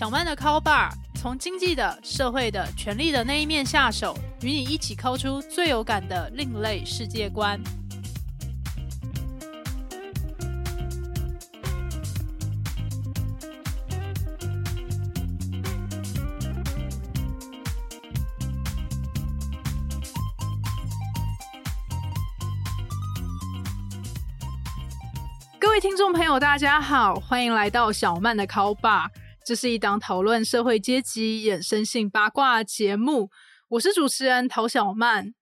小曼的 Call Bar 从经济的、社会的、权力的那一面下手，与你一起抠出最有感的另类世界观。各位听众朋友，大家好，欢迎来到小曼的 Call Bar。这是一档讨论社会阶级衍生性八卦节目，我是主持人陶小曼。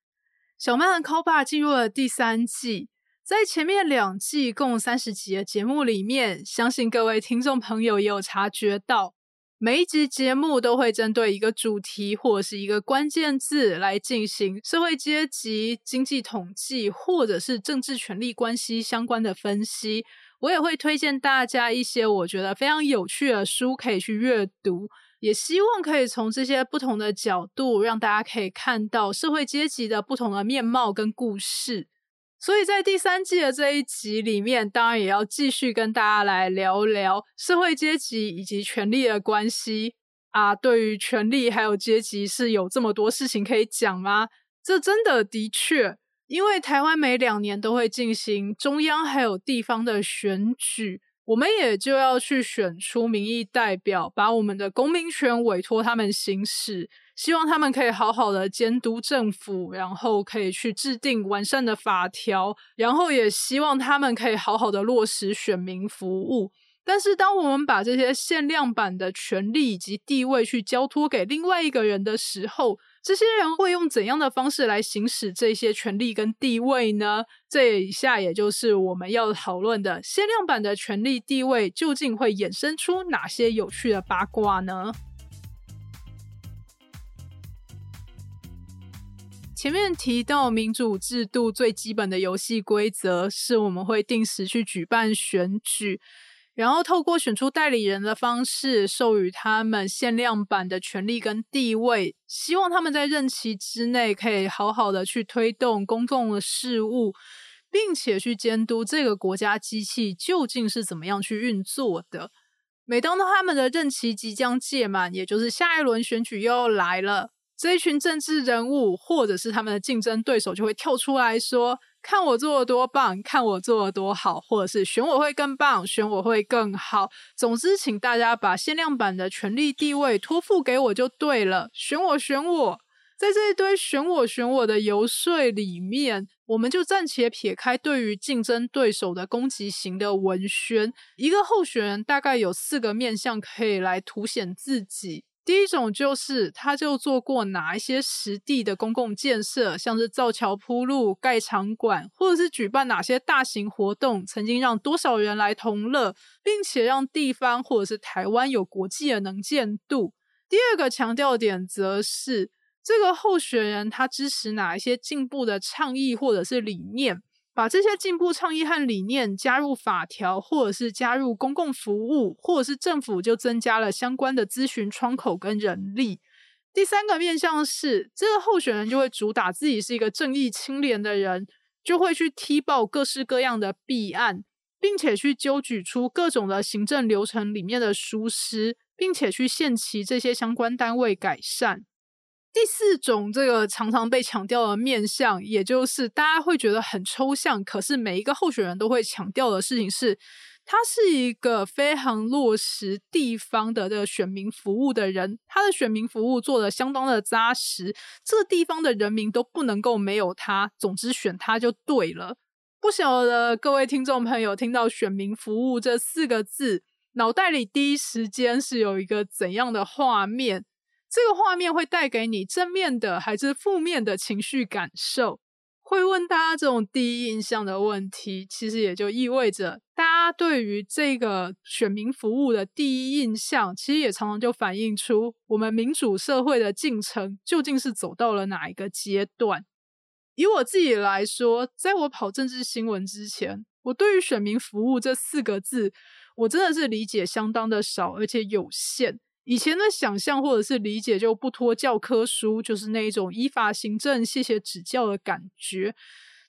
小曼的 Call Bar 进入了第三季，在前面两季共三十集的节目里面，相信各位听众朋友也有察觉到，每一集节目都会针对一个主题或者是一个关键字来进行社会阶级、经济统计或者是政治权力关系相关的分析。我也会推荐大家一些我觉得非常有趣的书可以去阅读，也希望可以从这些不同的角度，让大家可以看到社会阶级的不同的面貌跟故事。所以在第三季的这一集里面，当然也要继续跟大家来聊聊社会阶级以及权力的关系啊。对于权力还有阶级，是有这么多事情可以讲吗？这真的的确。因为台湾每两年都会进行中央还有地方的选举，我们也就要去选出民意代表，把我们的公民权委托他们行使，希望他们可以好好的监督政府，然后可以去制定完善的法条，然后也希望他们可以好好的落实选民服务。但是，当我们把这些限量版的权利以及地位去交托给另外一个人的时候，这些人会用怎样的方式来行使这些权利跟地位呢？这以下也就是我们要讨论的限量版的权利地位，究竟会衍生出哪些有趣的八卦呢？前面提到民主制度最基本的游戏规则是，我们会定时去举办选举。然后透过选出代理人的方式，授予他们限量版的权利跟地位，希望他们在任期之内可以好好的去推动公共的事务，并且去监督这个国家机器究竟是怎么样去运作的。每当他们的任期即将届满，也就是下一轮选举又要来了，这一群政治人物或者是他们的竞争对手就会跳出来说。看我做的多棒，看我做的多好，或者是选我会更棒，选我会更好。总之，请大家把限量版的权力地位托付给我就对了。选我，选我，在这一堆选我选我的游说里面，我们就暂且撇开对于竞争对手的攻击型的文宣。一个候选人大概有四个面向可以来凸显自己。第一种就是，他就做过哪一些实地的公共建设，像是造桥铺路、盖场馆，或者是举办哪些大型活动，曾经让多少人来同乐，并且让地方或者是台湾有国际的能见度。第二个强调点则是，这个候选人他支持哪一些进步的倡议或者是理念。把这些进步倡议和理念加入法条，或者是加入公共服务，或者是政府就增加了相关的咨询窗口跟人力。第三个面向是，这个候选人就会主打自己是一个正义清廉的人，就会去踢爆各式各样的弊案，并且去揪举出各种的行政流程里面的疏失，并且去限期这些相关单位改善。第四种，这个常常被强调的面向，也就是大家会觉得很抽象，可是每一个候选人都会强调的事情是，他是一个非常落实地方的这个选民服务的人，他的选民服务做的相当的扎实，这个地方的人民都不能够没有他，总之选他就对了。不晓得各位听众朋友听到“选民服务”这四个字，脑袋里第一时间是有一个怎样的画面？这个画面会带给你正面的还是负面的情绪感受？会问大家这种第一印象的问题，其实也就意味着大家对于这个选民服务的第一印象，其实也常常就反映出我们民主社会的进程究竟是走到了哪一个阶段。以我自己来说，在我跑政治新闻之前，我对于选民服务这四个字，我真的是理解相当的少，而且有限。以前的想象或者是理解就不脱教科书，就是那一种依法行政、谢谢指教的感觉。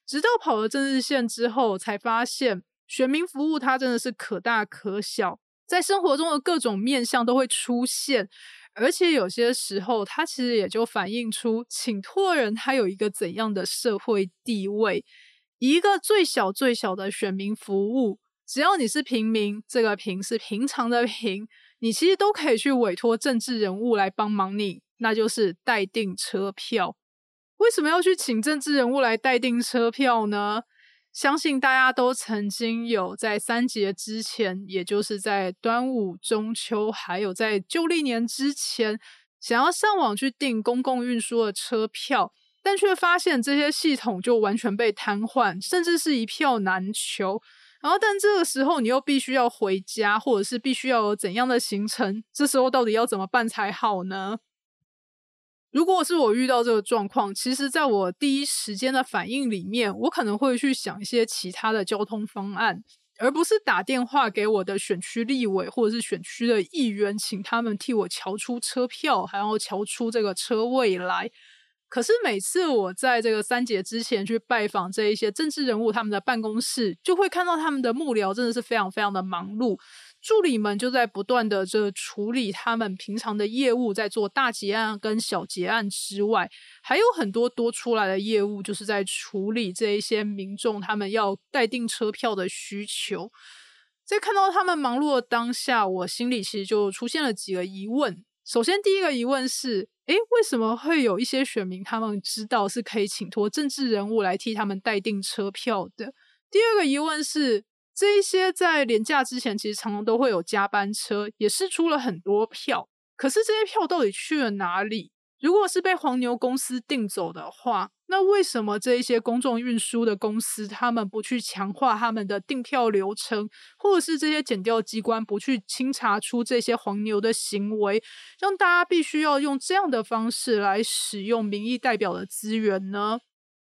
直到跑了政治线之后，才发现选民服务它真的是可大可小。在生活中的各种面相都会出现，而且有些时候，它其实也就反映出请托人他有一个怎样的社会地位。一个最小最小的选民服务，只要你是平民，这个平是平常的平，你其实都可以去委托政治人物来帮忙你，那就是代订车票。为什么要去请政治人物来代订车票呢？相信大家都曾经有在三节之前，也就是在端午、中秋，还有在旧历年之前，想要上网去订公共运输的车票，但却发现这些系统就完全被瘫痪，甚至是一票难求。然后，但这个时候你又必须要回家，或者是必须要有怎样的行程？这时候到底要怎么办才好呢？如果是我遇到这个状况，其实在我第一时间的反应里面，我可能会去想一些其他的交通方案，而不是打电话给我的选区立委或者是选区的议员，请他们替我瞧出车票，还要瞧出这个车位来。可是每次我在这个三节之前去拜访这一些政治人物他们的办公室，就会看到他们的幕僚真的是非常非常的忙碌。助理们就在不断的这处理他们平常的业务，在做大结案跟小结案之外，还有很多多出来的业务，就是在处理这一些民众他们要待订车票的需求。在看到他们忙碌的当下，我心里其实就出现了几个疑问。首先，第一个疑问是：诶，为什么会有一些选民他们知道是可以请托政治人物来替他们代订车票的？第二个疑问是。这一些在廉价之前，其实常常都会有加班车，也是出了很多票。可是这些票到底去了哪里？如果是被黄牛公司订走的话，那为什么这一些公众运输的公司，他们不去强化他们的订票流程，或者是这些检调机关不去清查出这些黄牛的行为，让大家必须要用这样的方式来使用民意代表的资源呢？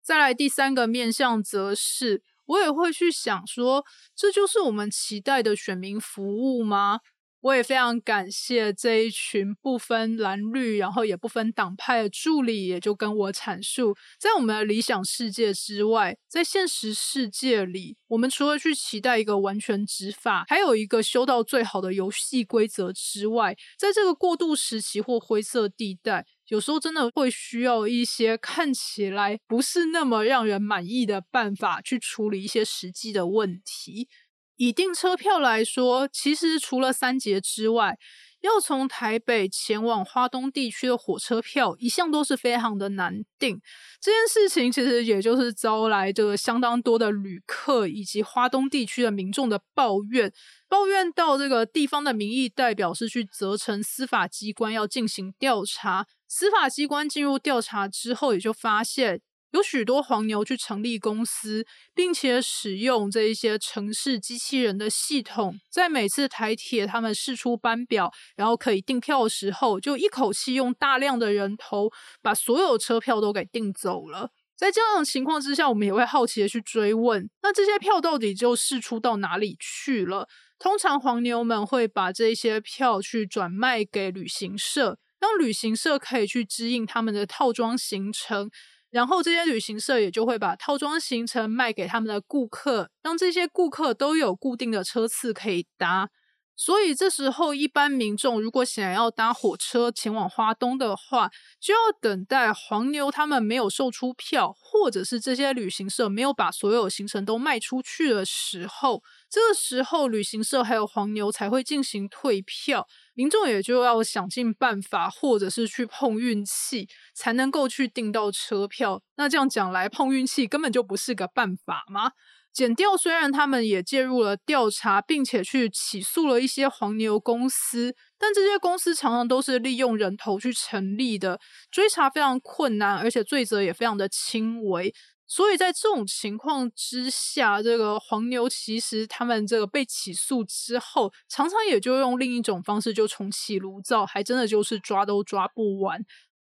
再来第三个面向，则是。我也会去想说，这就是我们期待的选民服务吗？我也非常感谢这一群不分蓝绿，然后也不分党派的助理，也就跟我阐述，在我们的理想世界之外，在现实世界里，我们除了去期待一个完全执法，还有一个修到最好的游戏规则之外，在这个过渡时期或灰色地带。有时候真的会需要一些看起来不是那么让人满意的办法去处理一些实际的问题。以订车票来说，其实除了三节之外，要从台北前往花东地区的火车票，一向都是非常的难订。这件事情其实也就是招来这个相当多的旅客以及花东地区的民众的抱怨。抱怨到这个地方的民意代表是去责成司法机关要进行调查，司法机关进入调查之后，也就发现有许多黄牛去成立公司，并且使用这一些城市机器人的系统，在每次台铁他们试出班表，然后可以订票的时候，就一口气用大量的人头把所有车票都给订走了。在这样的情况之下，我们也会好奇的去追问，那这些票到底就试出到哪里去了？通常黄牛们会把这些票去转卖给旅行社，让旅行社可以去指引他们的套装行程，然后这些旅行社也就会把套装行程卖给他们的顾客，让这些顾客都有固定的车次可以搭。所以这时候，一般民众如果想要搭火车前往花东的话，就要等待黄牛他们没有售出票，或者是这些旅行社没有把所有行程都卖出去的时候，这个时候旅行社还有黄牛才会进行退票，民众也就要想尽办法，或者是去碰运气，才能够去订到车票。那这样讲来，碰运气根本就不是个办法吗？检调虽然他们也介入了调查，并且去起诉了一些黄牛公司，但这些公司常常都是利用人头去成立的，追查非常困难，而且罪责也非常的轻微。所以在这种情况之下，这个黄牛其实他们这个被起诉之后，常常也就用另一种方式就重启炉灶，还真的就是抓都抓不完。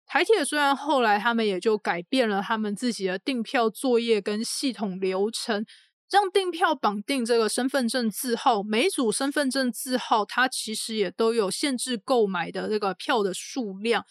台铁虽然后来他们也就改变了他们自己的订票作业跟系统流程。让订票绑定这个身份证字号，每组身份证字号它其实也都有限制购买的这个票的数量。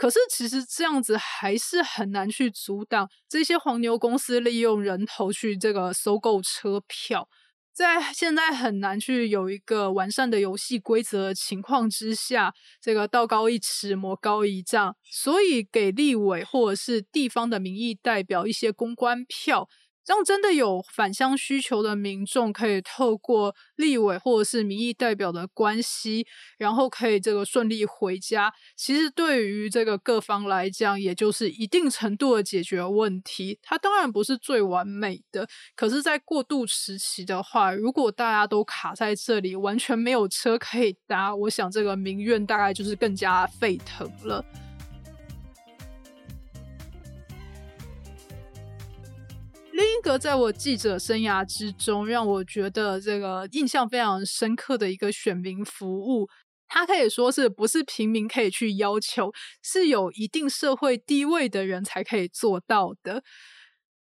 可是其实这样子还是很难去阻挡这些黄牛公司利用人头去这个收购车票。在现在很难去有一个完善的游戏规则情况之下，这个道高一尺，魔高一丈，所以给立委或者是地方的民意代表一些公关票。让真的有返乡需求的民众可以透过立委或者是民意代表的关系，然后可以这个顺利回家。其实对于这个各方来讲，也就是一定程度的解决问题。它当然不是最完美的，可是，在过渡时期的话，如果大家都卡在这里，完全没有车可以搭，我想这个民怨大概就是更加沸腾了。另一个在我记者生涯之中，让我觉得这个印象非常深刻的一个选民服务，它可以说是不是平民可以去要求，是有一定社会地位的人才可以做到的。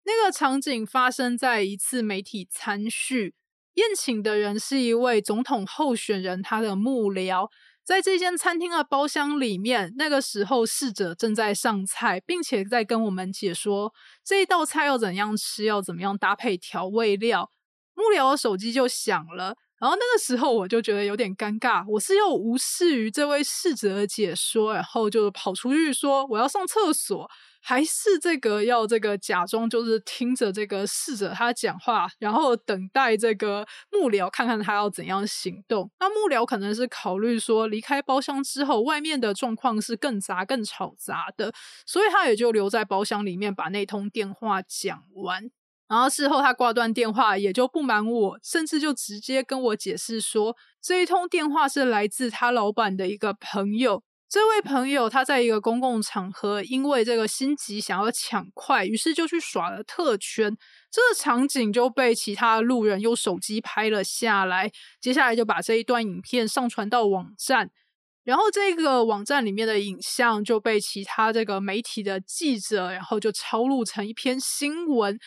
那个场景发生在一次媒体参叙，宴请的人是一位总统候选人，他的幕僚。在这间餐厅的包厢里面，那个时候侍者正在上菜，并且在跟我们解说这一道菜要怎样吃，要怎么样搭配调味料。幕僚的手机就响了，然后那个时候我就觉得有点尴尬，我是又无视于这位侍者的解说，然后就跑出去说我要上厕所。还是这个要这个假装就是听着这个侍者他讲话，然后等待这个幕僚看看他要怎样行动。那幕僚可能是考虑说离开包厢之后，外面的状况是更杂、更吵杂的，所以他也就留在包厢里面把那通电话讲完。然后事后他挂断电话，也就不瞒我，甚至就直接跟我解释说，这一通电话是来自他老板的一个朋友。这位朋友他在一个公共场合，因为这个心急想要抢快，于是就去耍了特权。这个场景就被其他路人用手机拍了下来。接下来就把这一段影片上传到网站，然后这个网站里面的影像就被其他这个媒体的记者，然后就抄录成一篇新闻。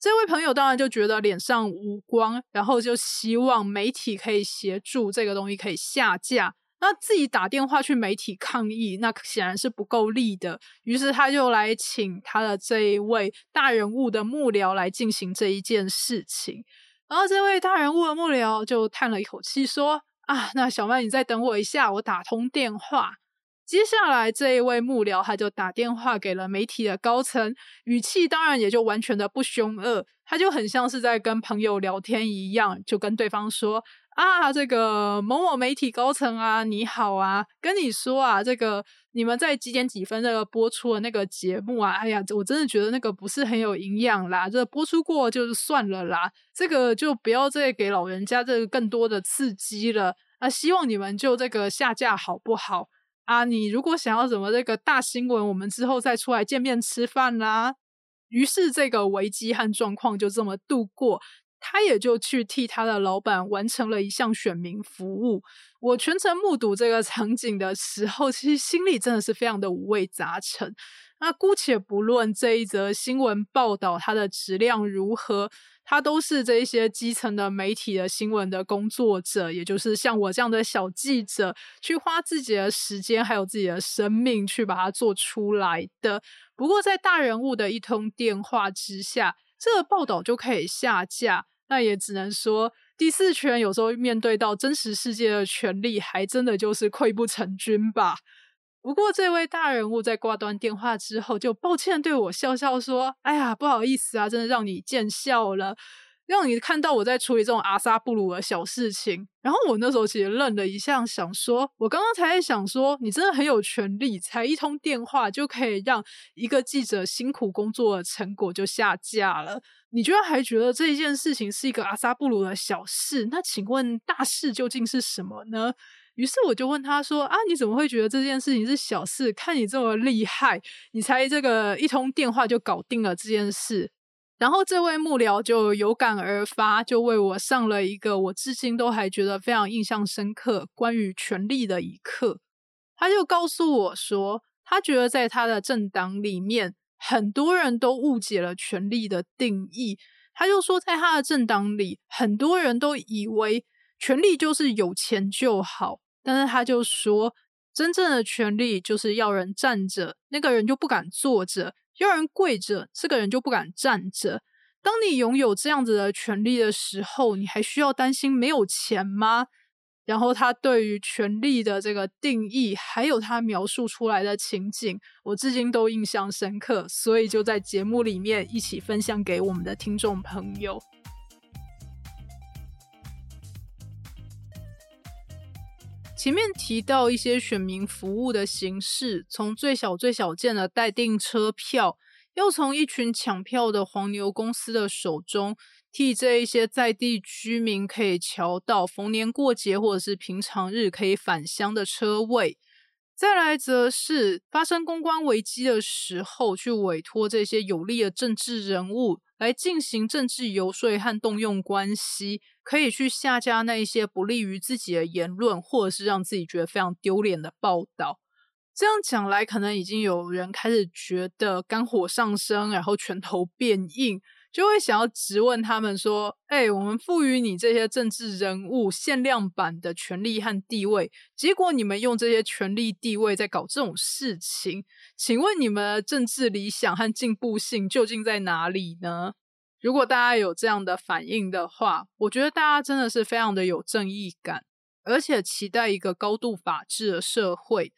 这位朋友当然就觉得脸上无光，然后就希望媒体可以协助这个东西可以下架。那自己打电话去媒体抗议，那显然是不够力的。于是他就来请他的这一位大人物的幕僚来进行这一件事情。然后这位大人物的幕僚就叹了一口气说：“啊，那小曼你再等我一下，我打通电话。”接下来这一位幕僚他就打电话给了媒体的高层，语气当然也就完全的不凶恶，他就很像是在跟朋友聊天一样，就跟对方说。啊，这个某某媒体高层啊，你好啊，跟你说啊，这个你们在几点几分那个播出的那个节目啊，哎呀，我真的觉得那个不是很有营养啦，这播出过就算了啦，这个就不要再给老人家这个更多的刺激了啊，希望你们就这个下架好不好啊？你如果想要什么这个大新闻，我们之后再出来见面吃饭啦。于是这个危机和状况就这么度过。他也就去替他的老板完成了一项选民服务。我全程目睹这个场景的时候，其实心里真的是非常的五味杂陈。那姑且不论这一则新闻报道它的质量如何，它都是这一些基层的媒体的新闻的工作者，也就是像我这样的小记者，去花自己的时间还有自己的生命去把它做出来的。不过，在大人物的一通电话之下，这个报道就可以下架。那也只能说，第四圈有时候面对到真实世界的权力，还真的就是溃不成军吧。不过，这位大人物在挂断电话之后，就抱歉对我笑笑说：“哎呀，不好意思啊，真的让你见笑了。”让你看到我在处理这种阿萨布鲁的小事情，然后我那时候其实愣了一下，想说，我刚刚才在想说，你真的很有权利，才一通电话就可以让一个记者辛苦工作的成果就下架了，你居然还觉得这一件事情是一个阿萨布鲁的小事？那请问大事究竟是什么呢？于是我就问他说：“啊，你怎么会觉得这件事情是小事？看你这么厉害，你才这个一通电话就搞定了这件事。”然后这位幕僚就有感而发，就为我上了一个我至今都还觉得非常印象深刻关于权力的一课。他就告诉我说，他觉得在他的政党里面，很多人都误解了权力的定义。他就说，在他的政党里，很多人都以为权力就是有钱就好，但是他就说，真正的权力就是要人站着，那个人就不敢坐着。要人跪着，这个人就不敢站着。当你拥有这样子的权利的时候，你还需要担心没有钱吗？然后他对于权力的这个定义，还有他描述出来的情景，我至今都印象深刻，所以就在节目里面一起分享给我们的听众朋友。前面提到一些选民服务的形式，从最小最小件的待订车票，又从一群抢票的黄牛公司的手中。替这一些在地居民可以瞧到逢年过节或者是平常日可以返乡的车位，再来则是发生公关危机的时候，去委托这些有利的政治人物来进行政治游说和动用关系，可以去下架那一些不利于自己的言论，或者是让自己觉得非常丢脸的报道。这样讲来，可能已经有人开始觉得肝火上升，然后拳头变硬。就会想要质问他们说：“哎，我们赋予你这些政治人物限量版的权利和地位，结果你们用这些权力地位在搞这种事情，请问你们的政治理想和进步性究竟在哪里呢？”如果大家有这样的反应的话，我觉得大家真的是非常的有正义感，而且期待一个高度法治的社会。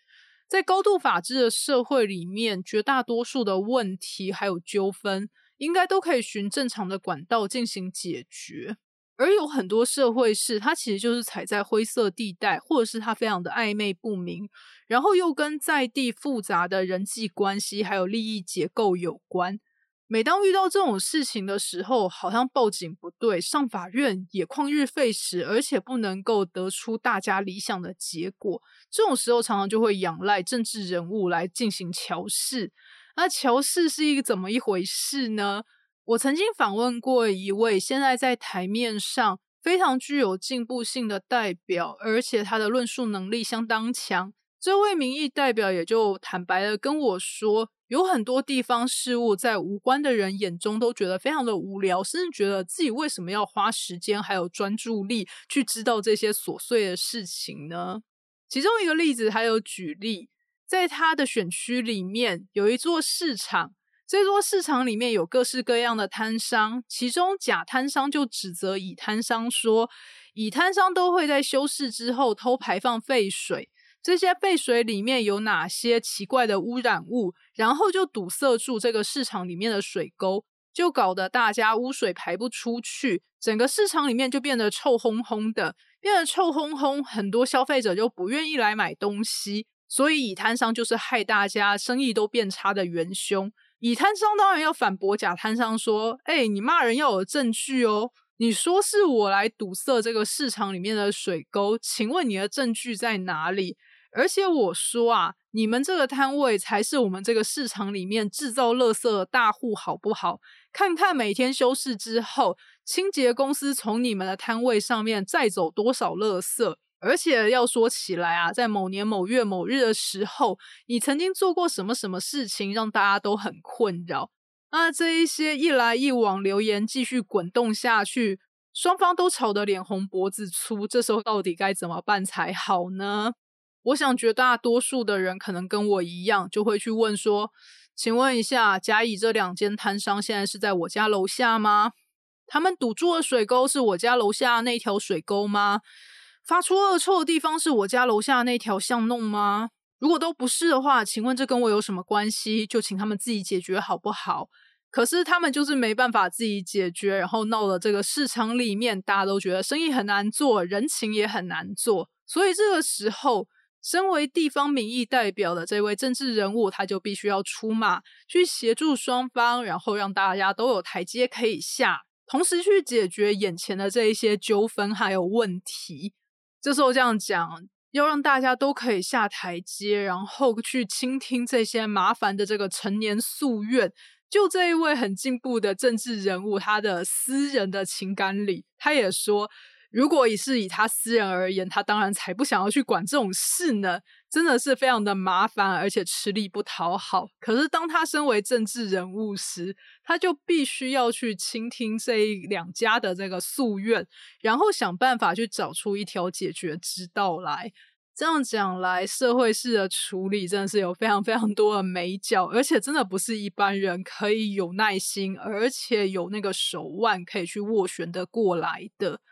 在高度法治的社会里面，绝大多数的问题还有纠纷。应该都可以循正常的管道进行解决，而有很多社会事，它其实就是踩在灰色地带，或者是它非常的暧昧不明，然后又跟在地复杂的人际关系还有利益结构有关。每当遇到这种事情的时候，好像报警不对，上法院也旷日费时，而且不能够得出大家理想的结果。这种时候，常常就会仰赖政治人物来进行调试。那乔氏是一个怎么一回事呢？我曾经访问过一位现在在台面上非常具有进步性的代表，而且他的论述能力相当强。这位民意代表也就坦白的跟我说，有很多地方事务在无关的人眼中都觉得非常的无聊，甚至觉得自己为什么要花时间还有专注力去知道这些琐碎的事情呢？其中一个例子还有举例。在他的选区里面有一座市场，这座市场里面有各式各样的摊商，其中假摊商就指责乙摊商说，乙摊商都会在修饰之后偷排放废水，这些废水里面有哪些奇怪的污染物，然后就堵塞住这个市场里面的水沟，就搞得大家污水排不出去，整个市场里面就变得臭烘烘的，变得臭烘烘，很多消费者就不愿意来买东西。所以，乙摊商就是害大家生意都变差的元凶。乙摊商当然要反驳甲摊商说：“哎，你骂人要有证据哦！你说是我来堵塞这个市场里面的水沟，请问你的证据在哪里？而且我说啊，你们这个摊位才是我们这个市场里面制造垃圾的大户，好不好？看看每天休市之后，清洁公司从你们的摊位上面再走多少垃圾。”而且要说起来啊，在某年某月某日的时候，你曾经做过什么什么事情让大家都很困扰？那这一些一来一往留言继续滚动下去，双方都吵得脸红脖子粗。这时候到底该怎么办才好呢？我想绝大多数的人可能跟我一样，就会去问说：“请问一下，甲乙这两间摊商现在是在我家楼下吗？他们堵住的水沟是我家楼下那条水沟吗？”发出恶臭的地方是我家楼下那条巷弄吗？如果都不是的话，请问这跟我有什么关系？就请他们自己解决好不好？可是他们就是没办法自己解决，然后闹了这个市场里面，大家都觉得生意很难做，人情也很难做。所以这个时候，身为地方民意代表的这位政治人物，他就必须要出马去协助双方，然后让大家都有台阶可以下，同时去解决眼前的这一些纠纷还有问题。这时候这样讲，要让大家都可以下台阶，然后去倾听这些麻烦的这个陈年夙愿。就这一位很进步的政治人物，他的私人的情感里，他也说。如果以是以他私人而言，他当然才不想要去管这种事呢，真的是非常的麻烦，而且吃力不讨好。可是当他身为政治人物时，他就必须要去倾听这两家的这个夙愿，然后想办法去找出一条解决之道来。这样讲来，社会式的处理真的是有非常非常多的美角，而且真的不是一般人可以有耐心，而且有那个手腕可以去斡旋的过来的。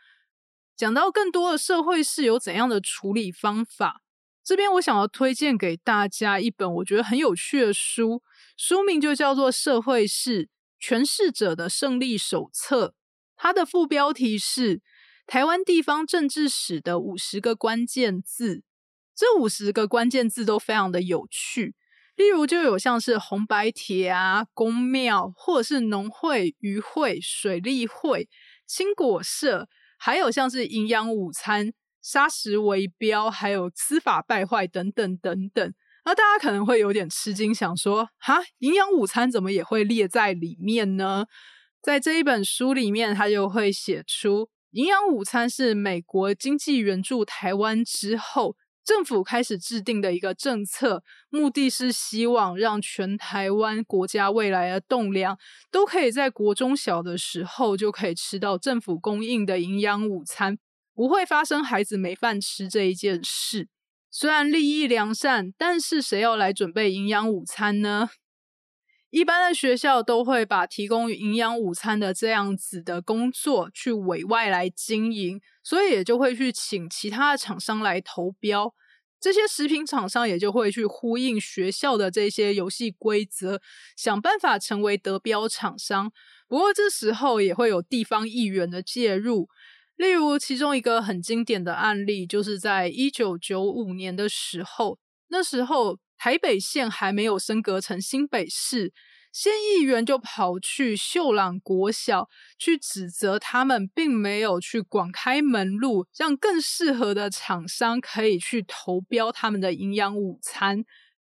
讲到更多的社会式有怎样的处理方法，这边我想要推荐给大家一本我觉得很有趣的书，书名就叫做《社会式诠释者的胜利手册》，它的副标题是《台湾地方政治史的五十个关键字》。这五十个关键字都非常的有趣，例如就有像是红白帖啊、公庙，或者是农会、渔会、水利会、青果社，还有像是营养午餐、砂石围标，还有司法败坏等等等等。那大家可能会有点吃惊，想说：哈，营养午餐怎么也会列在里面呢？在这一本书里面，他就会写出营养午餐是美国经济援助台湾之后。政府开始制定的一个政策，目的是希望让全台湾国家未来的栋梁都可以在国中小的时候就可以吃到政府供应的营养午餐，不会发生孩子没饭吃这一件事。虽然利益良善，但是谁要来准备营养午餐呢？一般的学校都会把提供营养午餐的这样子的工作去委外来经营，所以也就会去请其他的厂商来投标。这些食品厂商也就会去呼应学校的这些游戏规则，想办法成为得标厂商。不过这时候也会有地方议员的介入，例如其中一个很经典的案例，就是在一九九五年的时候，那时候。台北县还没有升格成新北市，县议员就跑去秀朗国小去指责他们，并没有去广开门路，让更适合的厂商可以去投标他们的营养午餐。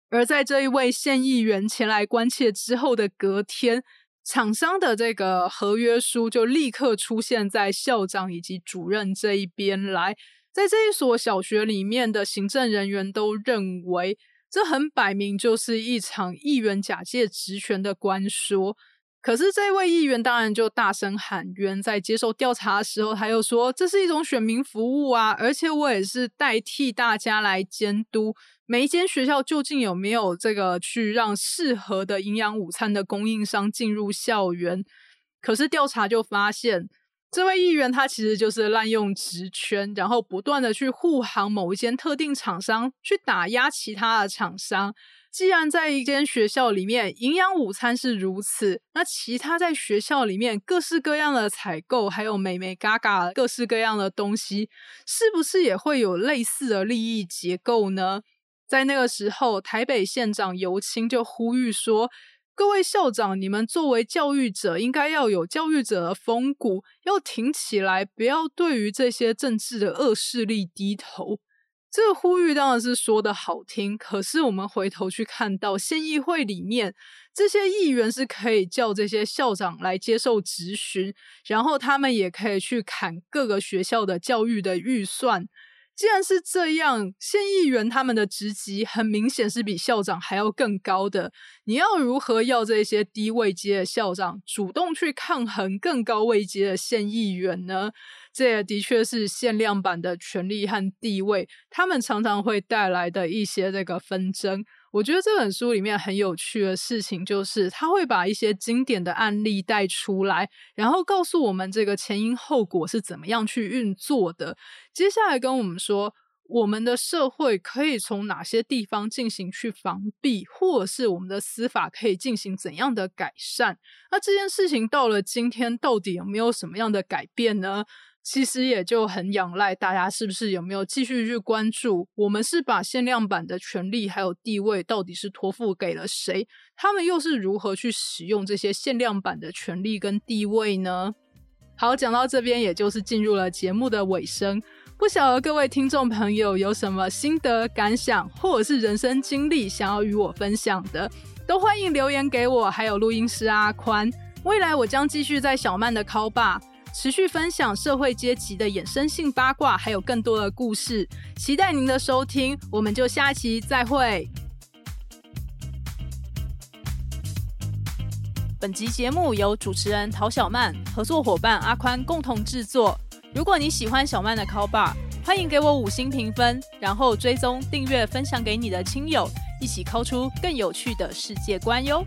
而在这一位县议员前来关切之后的隔天，厂商的这个合约书就立刻出现在校长以及主任这一边来。在这一所小学里面的行政人员都认为。这很摆明就是一场议员假借职权的官说，可是这位议员当然就大声喊冤，在接受调查的时候，他又说这是一种选民服务啊，而且我也是代替大家来监督每一间学校究竟有没有这个去让适合的营养午餐的供应商进入校园。可是调查就发现。这位议员他其实就是滥用职权，然后不断的去护航某一间特定厂商，去打压其他的厂商。既然在一间学校里面营养午餐是如此，那其他在学校里面各式各样的采购，还有美美嘎嘎各式各样的东西，是不是也会有类似的利益结构呢？在那个时候，台北县长尤清就呼吁说。各位校长，你们作为教育者，应该要有教育者的风骨，要挺起来，不要对于这些政治的恶势力低头。这个呼吁当然是说的好听，可是我们回头去看到县议会里面，这些议员是可以叫这些校长来接受质询，然后他们也可以去砍各个学校的教育的预算。既然是这样，县议员他们的职级很明显是比校长还要更高的。你要如何要这些低位阶的校长主动去抗衡更高位阶的县议员呢？这也的确是限量版的权力和地位，他们常常会带来的一些这个纷争。我觉得这本书里面很有趣的事情，就是他会把一些经典的案例带出来，然后告诉我们这个前因后果是怎么样去运作的。接下来跟我们说，我们的社会可以从哪些地方进行去防避，或者是我们的司法可以进行怎样的改善？那这件事情到了今天，到底有没有什么样的改变呢？其实也就很仰赖大家是不是有没有继续去关注，我们是把限量版的权利还有地位到底是托付给了谁？他们又是如何去使用这些限量版的权利跟地位呢？好，讲到这边，也就是进入了节目的尾声。不晓得各位听众朋友有什么心得感想，或者是人生经历想要与我分享的，都欢迎留言给我。还有录音师阿宽，未来我将继续在小曼的 call 吧。持续分享社会阶级的衍生性八卦，还有更多的故事，期待您的收听，我们就下期再会。本集节目由主持人陶小曼、合作伙伴阿宽共同制作。如果你喜欢小曼的 Call Bar，欢迎给我五星评分，然后追踪、订阅、分享给你的亲友，一起抠出更有趣的世界观哟。